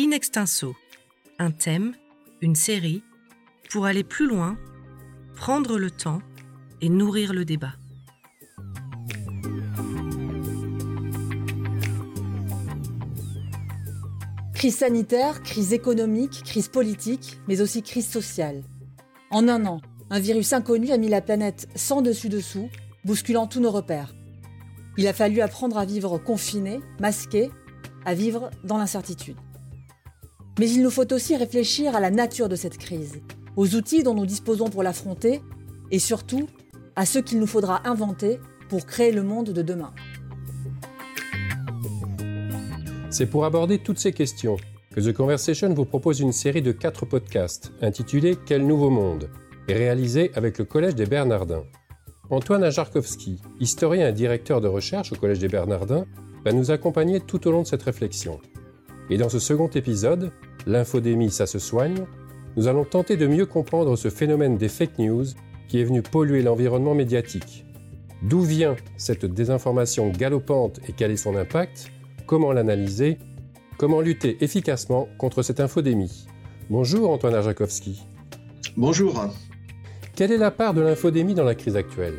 In extenso, un thème, une série, pour aller plus loin, prendre le temps et nourrir le débat. Crise sanitaire, crise économique, crise politique, mais aussi crise sociale. En un an, un virus inconnu a mis la planète sans dessus-dessous, bousculant tous nos repères. Il a fallu apprendre à vivre confiné, masqué, à vivre dans l'incertitude. Mais il nous faut aussi réfléchir à la nature de cette crise, aux outils dont nous disposons pour l'affronter et surtout à ce qu'il nous faudra inventer pour créer le monde de demain. C'est pour aborder toutes ces questions que The Conversation vous propose une série de quatre podcasts intitulés Quel nouveau monde et réalisés avec le Collège des Bernardins. Antoine Ajarkowski, historien et directeur de recherche au Collège des Bernardins, va nous accompagner tout au long de cette réflexion. Et dans ce second épisode, L'infodémie, ça se soigne, nous allons tenter de mieux comprendre ce phénomène des fake news qui est venu polluer l'environnement médiatique. D'où vient cette désinformation galopante et quel est son impact? Comment l'analyser? Comment lutter efficacement contre cette infodémie? Bonjour Antoine Arjakovski. Bonjour. Quelle est la part de l'infodémie dans la crise actuelle?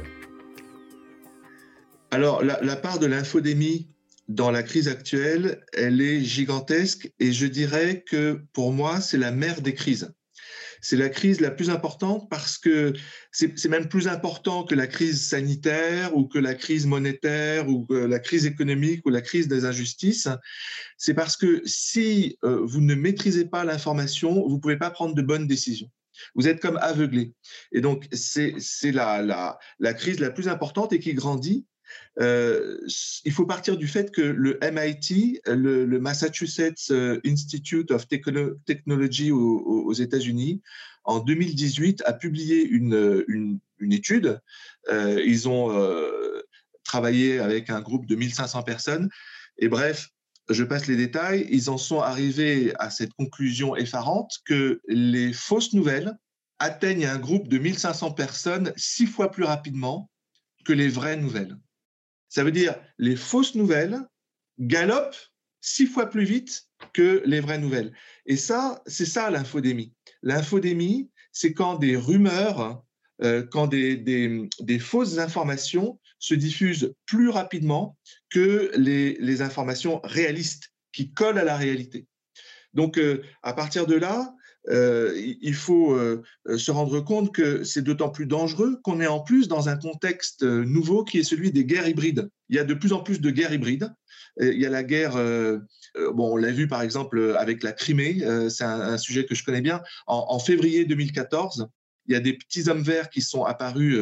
Alors, la, la, part de l'infodémie dans la crise actuelle, elle est gigantesque et je dirais que pour moi, c'est la mère des crises. C'est la crise la plus importante parce que c'est même plus important que la crise sanitaire ou que la crise monétaire ou que la crise économique ou la crise des injustices. C'est parce que si euh, vous ne maîtrisez pas l'information, vous ne pouvez pas prendre de bonnes décisions. Vous êtes comme aveuglé. Et donc, c'est la, la, la crise la plus importante et qui grandit il faut partir du fait que le MIT, le, Massachusetts euh, Institute of Technology aux, États-Unis, en 2018 a publié une, une, étude. Euh, ils ont euh, travaillé avec un groupe de 1500 personnes. Et bref, je passe les détails. Ils en sont arrivés à cette conclusion effarante que les fausses nouvelles atteignent un groupe de 1500 personnes six fois plus rapidement que les vraies nouvelles. Ça veut dire les fausses nouvelles galopent six fois plus vite que les vraies nouvelles. Et ça, c'est ça l'infodémie. L'infodémie, c'est quand des rumeurs, euh, quand des, fausses informations se diffusent plus rapidement que les, informations réalistes qui collent à la réalité. Donc, euh, à partir de là, il faut euh, se rendre compte que c'est d'autant plus dangereux qu'on est en plus dans un contexte euh, nouveau qui est celui des guerres hybrides. Il y a de plus en plus de guerres hybrides. Il y a la guerre, bon, on l'a vu par exemple avec la Crimée, c'est un, sujet que je connais bien. En, en, février 2014, il y a des petits hommes verts qui sont apparus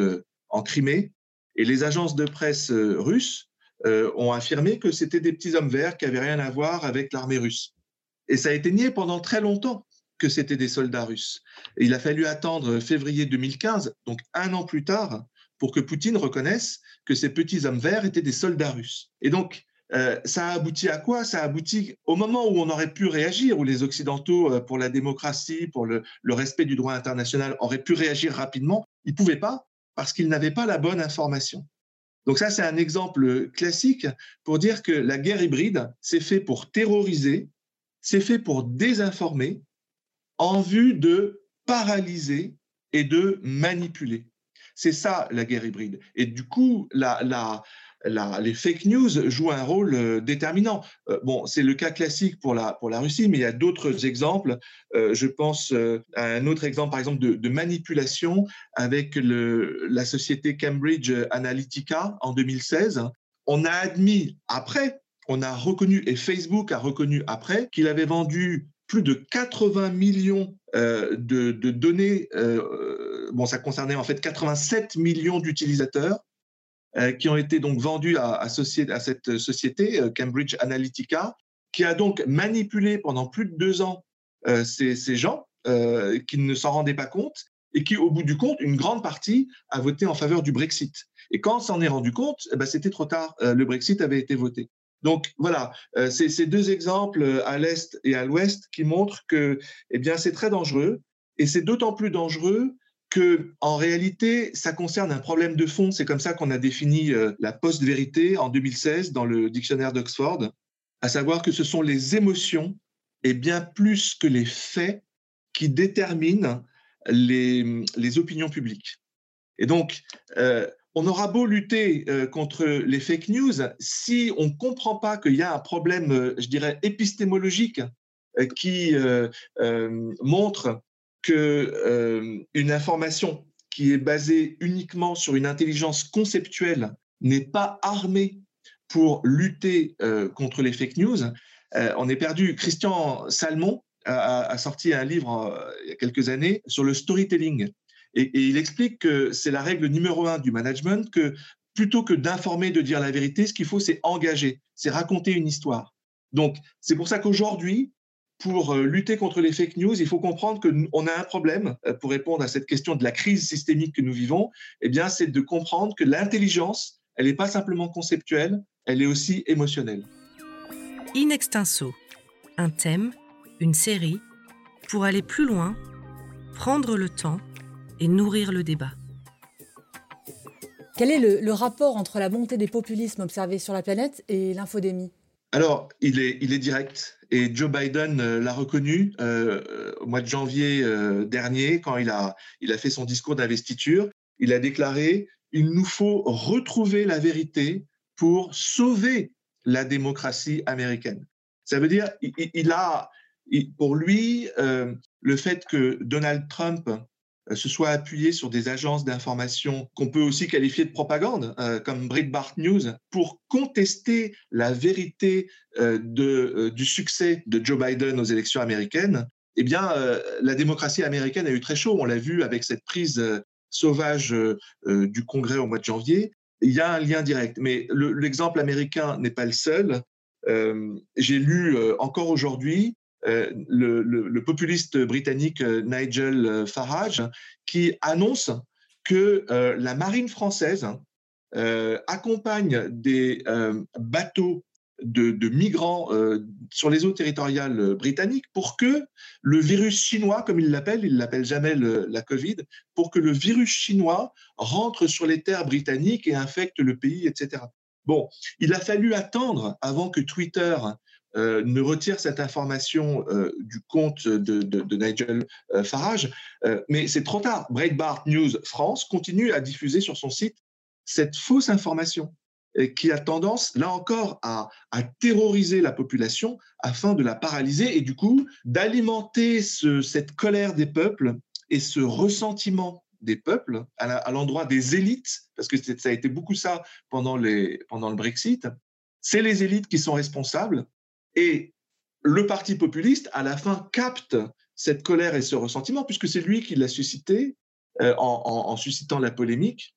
en Crimée et les agences de presse russes ont affirmé que c'était des petits hommes verts qui n'avaient rien à voir avec l'armée russe. Et ça a été nié pendant très longtemps que c'était des soldats russes. Il a fallu attendre février 2015, donc un an plus tard, pour que Poutine reconnaisse que ces petits hommes verts étaient des soldats russes. Et donc, euh, ça a abouti à quoi? Ça a abouti au moment où on aurait pu réagir, où les Occidentaux, euh, pour la démocratie, pour le, le, respect du droit international, auraient pu réagir rapidement. Ils ne pouvaient pas parce qu'ils n'avaient pas la bonne information. Donc ça, c'est un exemple classique pour dire que la guerre hybride, c'est fait pour terroriser, c'est fait pour désinformer, en vue de paralyser et de manipuler. C'est ça la guerre hybride. Et du coup, les fake news jouent un rôle euh, déterminant. Euh, bon, c'est le cas classique pour la, pour la Russie, mais il y a d'autres exemples. Euh, je pense à un autre exemple, par exemple, de, manipulation avec la société Cambridge Analytica en 2016. On a admis après, on a reconnu, et Facebook a reconnu après, qu'il avait vendu plus de 80 millions euh, de, données. Euh, bon, ça concernait en fait 87 millions d'utilisateurs euh, qui ont été vendus à, cette société euh, Cambridge Analytica, qui a donc manipulé pendant plus de deux ans euh, ces, gens euh, qui ne s'en rendaient pas compte et qui, au bout du compte, une grande partie a voté en faveur du Brexit. Et quand on s'en est rendu compte, eh ben, c'était trop tard. le Brexit avait été voté. Donc voilà, euh, c'est ces deux exemples euh, à l'est et à l'ouest qui montrent que eh bien c'est très dangereux et c'est d'autant plus dangereux que en réalité ça concerne un problème de fond. C'est comme ça qu'on a défini euh, la post-vérité en 2016 dans le dictionnaire d'Oxford, à savoir que ce sont les émotions est bien plus que les faits qui déterminent les, opinions publiques. Et donc, on aura beau lutter euh, contre les fake news, si on ne comprend pas qu'il y a un problème, euh, je dirais, épistémologique qui montre qu'une information qui est basée uniquement sur une intelligence conceptuelle n'est pas armée pour lutter contre les fake news, on est perdu. Christian Salmon a, sorti un livre il y a quelques années sur le storytelling. Et, il explique que c'est la règle numéro un du management, que plutôt que d'informer, de dire la vérité, ce qu'il faut, c'est engager, c'est raconter une histoire. Donc, c'est pour ça qu'aujourd'hui, pour euh, lutter contre les fake news, il faut comprendre qu'on a un problème euh, pour répondre à cette question de la crise systémique que nous vivons. Eh bien, c'est de comprendre que l'intelligence, elle n'est pas simplement conceptuelle, elle est aussi émotionnelle. In extenso, un thème, une série, pour aller plus loin, prendre le temps et nourrir le débat. Quel est le, rapport entre la montée des populismes observés sur la planète et l'infodémie? Alors, il est, il est direct et Joe Biden euh, l'a reconnu euh, au mois de janvier euh, dernier quand il a, il a fait son discours d'investiture. Il a déclaré il nous faut retrouver la vérité pour sauver la démocratie américaine. Ça veut dire il, a pour lui le fait que Donald Trump euh, se soit appuyé sur des agences d'information qu'on peut aussi qualifier de propagande, euh, comme Breitbart News, pour contester la vérité euh, du succès de Joe Biden aux élections américaines, eh bien, la démocratie américaine a eu très chaud. On l'a vu avec cette prise sauvage du Congrès au mois de janvier. Il y a un lien direct. Mais l'exemple américain n'est pas le seul. J'ai lu encore aujourd'hui euh, le, populiste britannique euh, Nigel euh, Farage, qui annonce que la marine française accompagne des bateaux de, migrants sur les eaux territoriales britanniques pour que le virus chinois, comme il l'appelle, il l'appelle jamais la Covid, pour que le virus chinois rentre sur les terres britanniques et infecte le pays, etc. Bon, il a fallu attendre avant que Twitter euh, ne retire cette information euh, du compte de, Nigel euh, Farage, mais c'est trop tard. Breitbart News France continue à diffuser sur son site cette fausse information qui a tendance, là encore, à, terroriser la population afin de la paralyser et du coup d'alimenter cette colère des peuples et ce ressentiment des peuples à l'endroit des élites, parce que ça a été beaucoup ça pendant le Brexit. C'est les élites qui sont responsables et le parti populiste, à la fin, capte cette colère et ce ressentiment, puisque c'est lui qui l'a suscité euh, en, suscitant la polémique,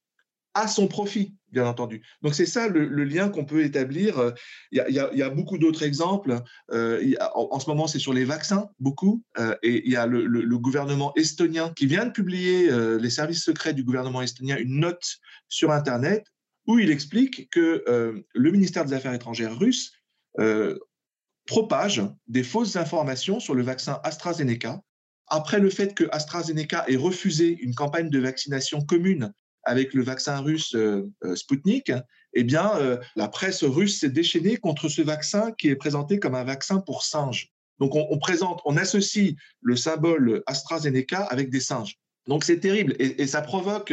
à son profit, bien entendu. Donc c'est ça le, lien qu'on peut établir. Il y a, beaucoup d'autres exemples. Euh, en, ce moment, c'est sur les vaccins, beaucoup. Euh, et il y a le, gouvernement estonien qui vient de publier, les services secrets du gouvernement estonien, une note sur Internet où il explique que le ministère des Affaires étrangères russe propage des fausses informations sur le vaccin AstraZeneca, après le fait que AstraZeneca ait refusé une campagne de vaccination commune avec le vaccin russe euh, euh, Sputnik, eh bien, euh, la presse russe s'est déchaînée contre ce vaccin qui est présenté comme un vaccin pour singes. Donc, on, présente, on associe le symbole AstraZeneca avec des singes. Donc, c'est terrible et, ça provoque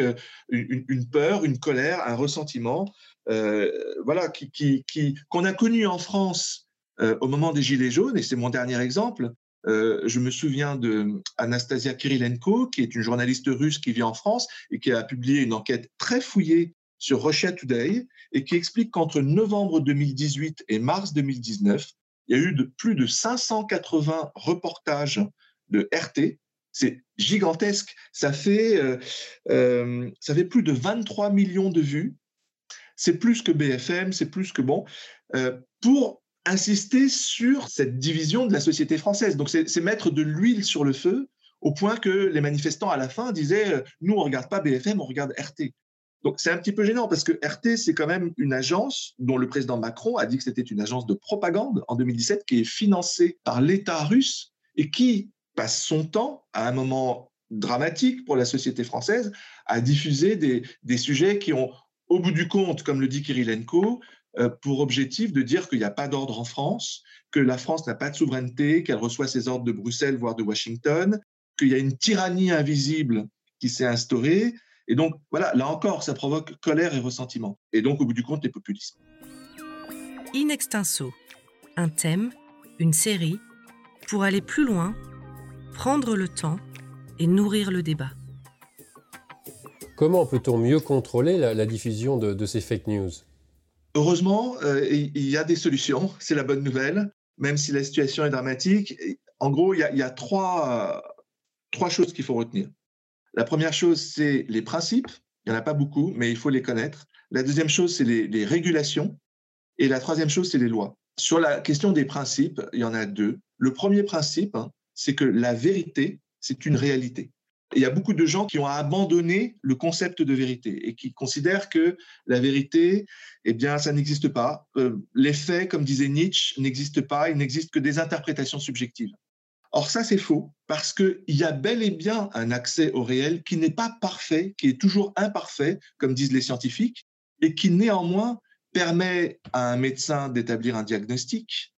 une, peur, une colère, un ressentiment, voilà, qui, qu'on a connu en France euh, au moment des Gilets jaunes, et c'est mon dernier exemple, euh, je me souviens de Anastasia Kirilenko, qui est une journaliste russe qui vit en France et qui a publié une enquête très fouillée sur Russia Today et qui explique qu'entre novembre 2018 et mars 2019, il y a eu de plus de 580 reportages de RT. C'est gigantesque. Ça fait, euh, ça fait plus de 23 millions de vues. C'est plus que BFM, c'est plus que bon. pour insister sur cette division de la société française. Donc, c'est mettre de l'huile sur le feu au point que les manifestants, à la fin, disaient euh, Nous, on regarde pas BFM, on regarde RT. Donc, c'est un petit peu gênant parce que RT, c'est quand même une agence dont le président Macron a dit que c'était une agence de propagande en 2017 qui est financée par l'État russe et qui passe son temps, à un moment dramatique pour la société française, à diffuser des, sujets qui ont, au bout du compte, comme le dit Kirilenko, pour objectif de dire qu'il n'y a pas d'ordre en France, que la France n'a pas de souveraineté, qu'elle reçoit ses ordres de Bruxelles, voire de Washington, qu'il y a une tyrannie invisible qui s'est instaurée. Et donc, voilà, là encore, ça provoque colère et ressentiment. Et donc, au bout du compte, les populismes. In extenso, un thème, une série, pour aller plus loin, prendre le temps et nourrir le débat. Comment peut-on mieux contrôler la, diffusion de, ces fake news? Heureusement, euh, il y a des solutions, c'est la bonne nouvelle, même si la situation est dramatique. En gros, il y a, trois, choses qu'il faut retenir. La première chose, c'est les principes. Il n'y en a pas beaucoup, mais il faut les connaître. La deuxième chose, c'est les, régulations. Et la troisième chose, c'est les lois. Sur la question des principes, il y en a deux. Le premier principe, hein, c'est que la vérité, c'est une réalité. Il y a beaucoup de gens qui ont abandonné le concept de vérité et qui considèrent que la vérité, eh bien, ça n'existe pas. Euh, les faits, comme disait Nietzsche, n'existent pas. Il n'existe que des interprétations subjectives. Or, ça, c'est faux, parce qu'il y a bel et bien un accès au réel qui n'est pas parfait, qui est toujours imparfait, comme disent les scientifiques, et qui néanmoins permet à un médecin d'établir un diagnostic,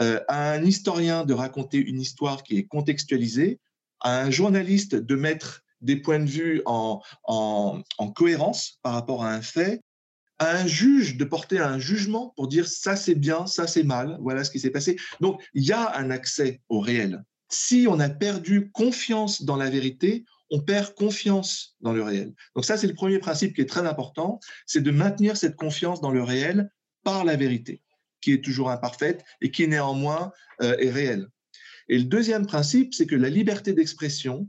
euh, à un historien de raconter une histoire qui est contextualisée, à un journaliste de mettre des points de vue en, en, cohérence par rapport à un fait, à un juge de porter un jugement pour dire ça c'est bien, ça c'est mal, voilà ce qui s'est passé. Donc il y a un accès au réel. Si on a perdu confiance dans la vérité, on perd confiance dans le réel. Donc ça c'est le premier principe qui est très important, c'est de maintenir cette confiance dans le réel par la vérité, qui est toujours imparfaite et qui néanmoins euh, est réelle. Et le deuxième principe, c'est que la liberté d'expression,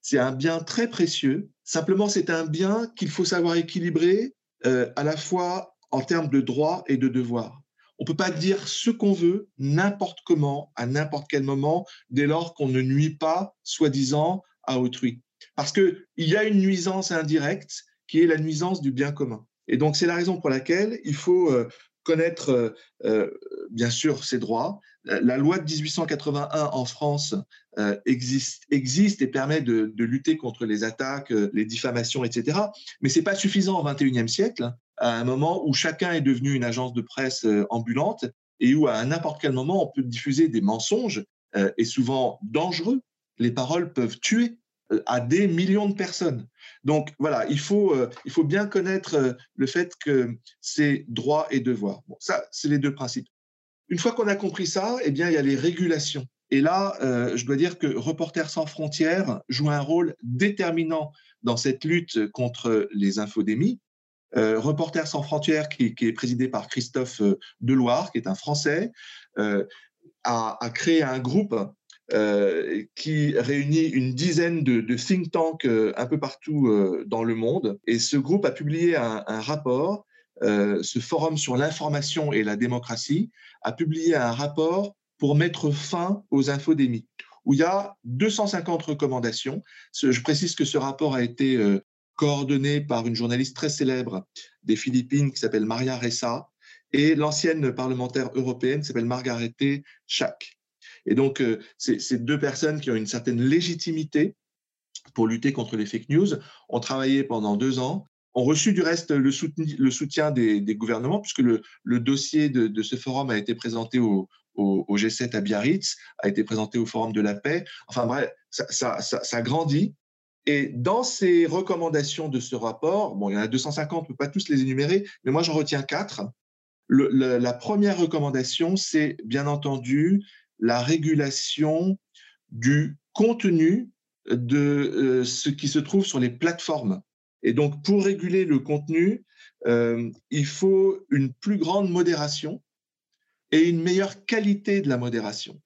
c'est un bien très précieux. Simplement, c'est un bien qu'il faut savoir équilibrer euh, à la fois en termes de droits et de devoirs. On ne peut pas dire ce qu'on veut n'importe comment, à n'importe quel moment, dès lors qu'on ne nuit pas, soi-disant, à autrui. Parce qu'il y a une nuisance indirecte qui est la nuisance du bien commun. Et donc, c'est la raison pour laquelle il faut euh, connaître, euh, bien sûr, ses droits, la loi de 1881 en France euh, existe, et permet de, lutter contre les attaques, euh, les diffamations, etc. Mais ce n'est pas suffisant au XXIe siècle, à un moment où chacun est devenu une agence de presse euh, ambulante et où à n'importe quel moment on peut diffuser des mensonges et souvent dangereux. Les paroles peuvent tuer à des millions de personnes. Donc voilà, il faut, il faut bien connaître le fait que c'est droit et devoir. Ça, c'est les deux principes. Une fois qu'on a compris ça, eh bien, il y a les régulations. Et là, euh, je dois dire que Reporters sans frontières joue un rôle déterminant dans cette lutte contre les infodémies. Euh, Reporters sans frontières, qui, est présidé par Christophe euh, Deloire, qui est un Français, a, créé un groupe qui réunit une dizaine de, think tanks un peu partout dans le monde. Et ce groupe a publié un rapport euh, ce forum sur l'information et la démocratie a publié un rapport pour mettre fin aux infodémies, où il y a 250 recommandations. Je précise que ce rapport a été euh, coordonné par une journaliste très célèbre des Philippines qui s'appelle Maria Ressa et l'ancienne parlementaire européenne qui s'appelle Margarete Schack. Et donc, euh, ces deux personnes qui ont une certaine légitimité pour lutter contre les fake news ont travaillé pendant deux ans ont reçu du reste le, soutien, des, gouvernements, puisque le, dossier de, ce forum a été présenté au, G7 à Biarritz, a été présenté au Forum de la paix. Enfin bref, ça, grandit. Et dans ces recommandations de ce rapport, bon, il y en a 250, on ne peut pas tous les énumérer, mais moi j'en retiens quatre. la première recommandation, c'est bien entendu la régulation du contenu de euh, ce qui se trouve sur les plateformes et donc, pour réguler le contenu, euh, il faut une plus grande modération et une meilleure qualité de la modération.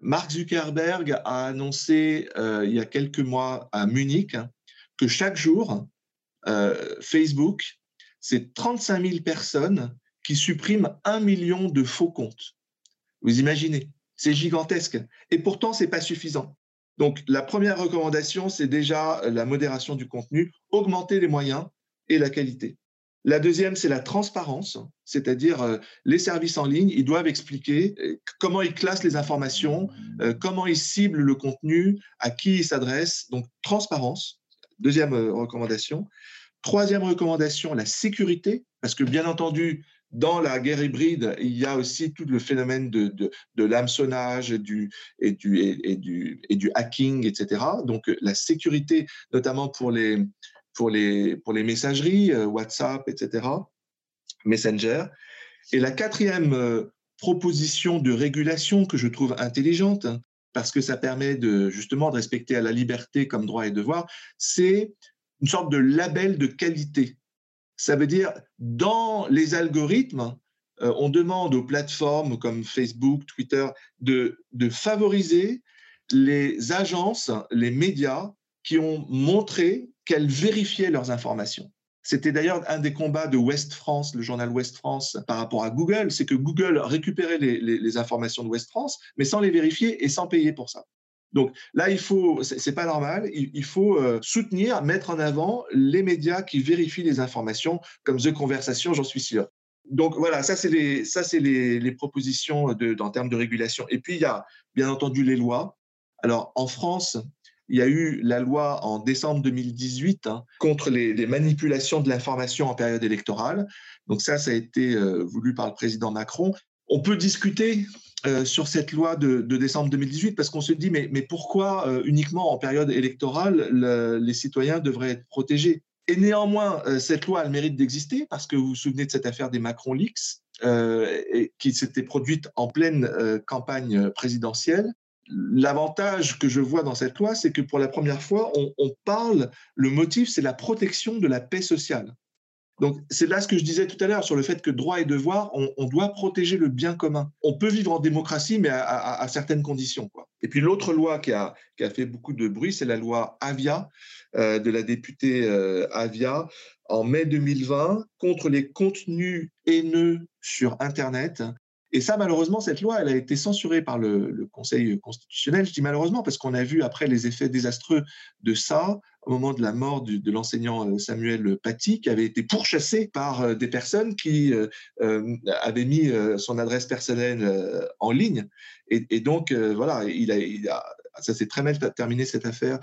Mark Zuckerberg a annoncé euh, il y a quelques mois à Munich hein, que chaque jour, Facebook, c'est 35 000 personnes qui suppriment un million de faux comptes. Vous imaginez, c'est gigantesque. Et pourtant, ce n'est pas suffisant. Donc, la première recommandation, c'est déjà la modération du contenu, augmenter les moyens et la qualité. La deuxième, c'est la transparence, c'est-à-dire euh, les services en ligne, ils doivent expliquer euh, comment ils classent les informations, euh, comment ils ciblent le contenu, à qui ils s'adressent. Donc, transparence, deuxième recommandation. Troisième recommandation, la sécurité, parce que bien entendu, dans la guerre hybride, il y a aussi tout le phénomène de, de, l'hameçonnage et du, hacking, etc. Donc la sécurité, notamment pour les, messageries, euh, WhatsApp, etc., Messenger. Et la quatrième euh, proposition de régulation que je trouve intelligente, parce que ça permet de, justement de respecter à la liberté comme droit et devoir, c'est une sorte de label de qualité. Ça veut dire, dans les algorithmes, euh, on demande aux plateformes comme Facebook, Twitter, de, favoriser les agences, les médias qui ont montré qu'elles vérifiaient leurs informations. C'était d'ailleurs un des combats de West France, le journal West France, par rapport à Google, c'est que Google récupérait les, informations de West France, mais sans les vérifier et sans payer pour ça. Donc là, il faut, c'est pas normal, il, faut euh, soutenir, mettre en avant les médias qui vérifient les informations, comme The Conversation, j'en suis sûr. Donc voilà, ça c'est les, ça c'est les, propositions de, en termes de régulation. Et puis il y a bien entendu les lois. Alors en France, il y a eu la loi en décembre 2018 hein, contre les, manipulations de l'information en période électorale. Donc ça, ça a été euh, voulu par le président Macron. On peut discuter euh, sur cette loi de, décembre 2018 parce qu'on se dit mais, pourquoi euh, uniquement en période électorale les citoyens devraient être protégés? Et néanmoins, cette loi a le mérite d'exister parce que vous vous souvenez de cette affaire des Macron Leaks qui s'était produite en pleine campagne présidentielle L'avantage que je vois dans cette loi, c'est que pour la première fois, on, parle, le motif, c'est la protection de la paix sociale. Donc, c'est là ce que je disais tout à l'heure sur le fait que droit et devoir, on, doit protéger le bien commun. On peut vivre en démocratie, mais à, certaines conditions. Et puis, l'autre loi qui a, qui a, fait beaucoup de bruit, c'est la loi Avia, euh, de la députée euh, Avia, en mai 2020, contre les contenus haineux sur Internet et ça, malheureusement, cette loi, elle a été censurée par le, Conseil constitutionnel. Je dis malheureusement parce qu'on a vu après les effets désastreux de ça au moment de la mort de l'enseignant euh, Samuel Paty, qui avait été pourchassé par euh, des personnes qui euh, avaient mis son adresse personnelle en ligne. Et, donc, voilà, ça s'est très mal terminé cette affaire.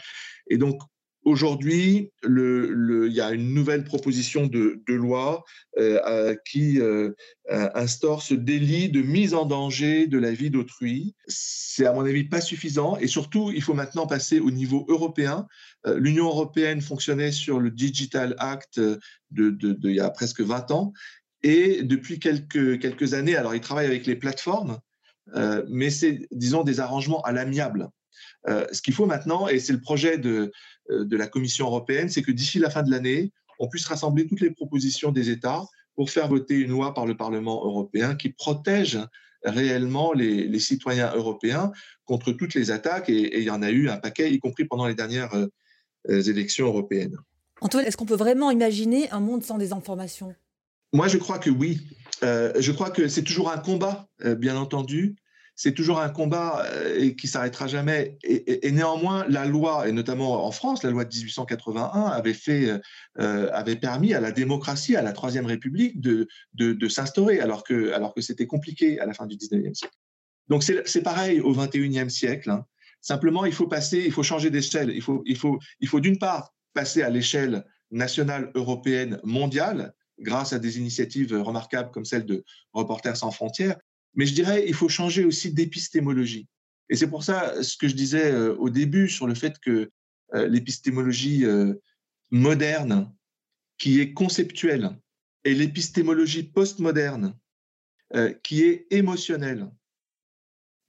Et donc, Aujourd'hui, il y a une nouvelle proposition de, loi euh, euh, qui euh, instaure ce délit de mise en danger de la vie d'autrui. C'est à mon avis pas suffisant et surtout, il faut maintenant passer au niveau européen. L'Union européenne fonctionnait sur le Digital Act de, il y a presque 20 ans et depuis quelques, quelques années, alors ils travaillent avec les plateformes, mais c'est, disons, des arrangements à l'amiable. Ce qu'il faut maintenant, et c'est le projet de, euh, de la Commission européenne, c'est que d'ici la fin de l'année, on puisse rassembler toutes les propositions des États pour faire voter une loi par le Parlement européen qui protège réellement les, citoyens européens contre toutes les attaques. Et, il y en a eu un paquet, y compris pendant les dernières euh, élections européennes. Antoine, est-ce qu'on peut vraiment imaginer un monde sans désinformation? Moi, je crois que oui. Euh, je crois que c'est toujours un combat, bien entendu, c'est toujours un combat euh, qui s'arrêtera jamais. Et, néanmoins, la loi, et notamment en France, la loi de 1881 avait fait, euh, avait permis à la démocratie, à la Troisième République de, de, s'instaurer, alors que, alors que c'était compliqué à la fin du 19e siècle. Donc c'est pareil au 21e siècle. Hein. Simplement, il faut passer, il faut changer d'échelle. Il faut, il faut, il faut d'une part passer à l'échelle nationale, européenne, mondiale, grâce à des initiatives remarquables comme celle de Reporters sans frontières, mais je dirais, il faut changer aussi d'épistémologie. Et c'est pour ça ce que je disais euh, au début sur le fait que euh, l'épistémologie euh, moderne, qui est conceptuelle, et l'épistémologie postmoderne, qui est émotionnelle,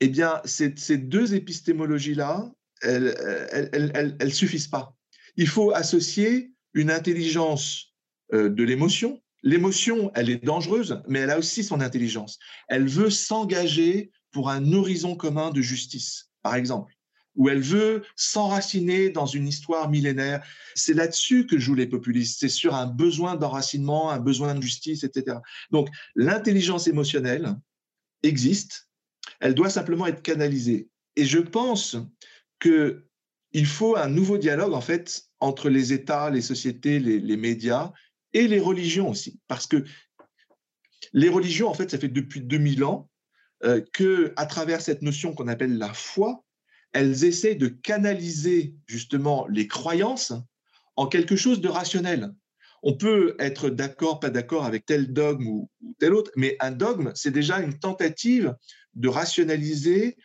eh bien, ces, deux épistémologies-là, elles ne elles, elles, suffisent pas. Il faut associer une intelligence de l'émotion, L'émotion, elle est dangereuse, mais elle a aussi son intelligence. Elle veut s'engager pour un horizon commun de justice, par exemple, ou elle veut s'enraciner dans une histoire millénaire. C'est là-dessus que jouent les populistes. C'est sur un besoin d'enracinement, un besoin de justice, etc. Donc, l'intelligence émotionnelle existe. Elle doit simplement être canalisée. Et je pense que il faut un nouveau dialogue, en fait, entre les États, les sociétés, les, les médias et les religions aussi. Parce que les religions, en fait, ça fait depuis 2000 ans euh, que, à travers cette notion qu'on appelle la foi, elles essaient de canaliser justement les croyances en quelque chose de rationnel. on peut être d'accord, pas d'accord avec tel dogme ou, tel autre, mais un dogme, c'est déjà une tentative de rationaliser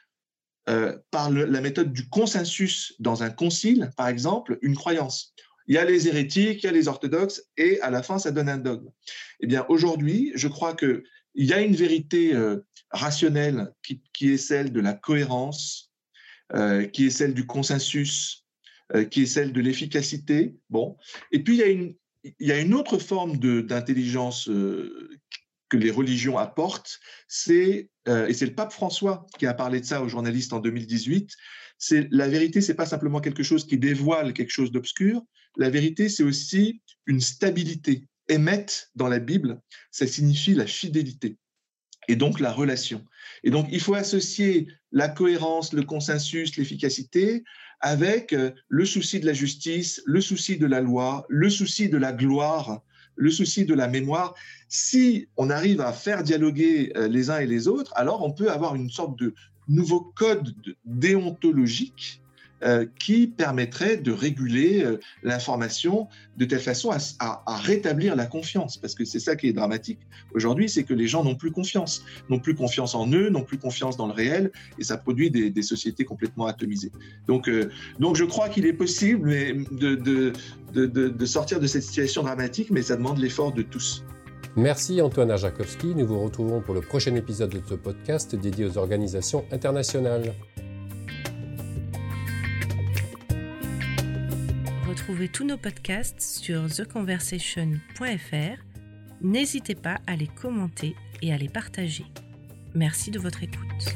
euh, par la méthode du consensus dans un concile, par exemple, une croyance. Il y a les hérétiques, il y a les orthodoxes, et à la fin, ça donne un dogme. Eh bien, aujourd'hui, je crois qu'il y a une vérité euh, rationnelle qui, est celle de la cohérence, euh, qui est celle du consensus, qui est celle de l'efficacité. Bon. Et puis, il y a une, il y a une autre forme d'intelligence euh, que les religions apportent, c'est euh, et c'est le pape François qui a parlé de ça aux journalistes en 2018. C'est la vérité, c'est pas simplement quelque chose qui dévoile quelque chose d'obscur. La vérité, c'est aussi une stabilité. Émettre dans la Bible, ça signifie la fidélité et donc la relation. Et donc, il faut associer la cohérence, le consensus, l'efficacité avec euh, le souci de la justice, le souci de la loi, le souci de la gloire, le souci de la mémoire. Si on arrive à faire dialoguer euh, les uns et les autres, alors on peut avoir une sorte de nouveau code déontologique qui permettrait de réguler euh, l'information de telle façon à, rétablir la confiance. Parce que c'est ça qui est dramatique aujourd'hui, c'est que les gens n'ont plus confiance, n'ont plus confiance en eux, n'ont plus confiance dans le réel, et ça produit des, sociétés complètement atomisées. Donc, euh, donc je crois qu'il est possible de, de, de, sortir de cette situation dramatique, mais ça demande l'effort de tous. Merci Antoine Arjakovski. Nous vous retrouvons pour le prochain épisode de ce podcast dédié aux organisations internationales. Retrouvez tous nos podcasts sur theconversation.fr. N'hésitez pas à les commenter et à les partager. Merci de votre écoute.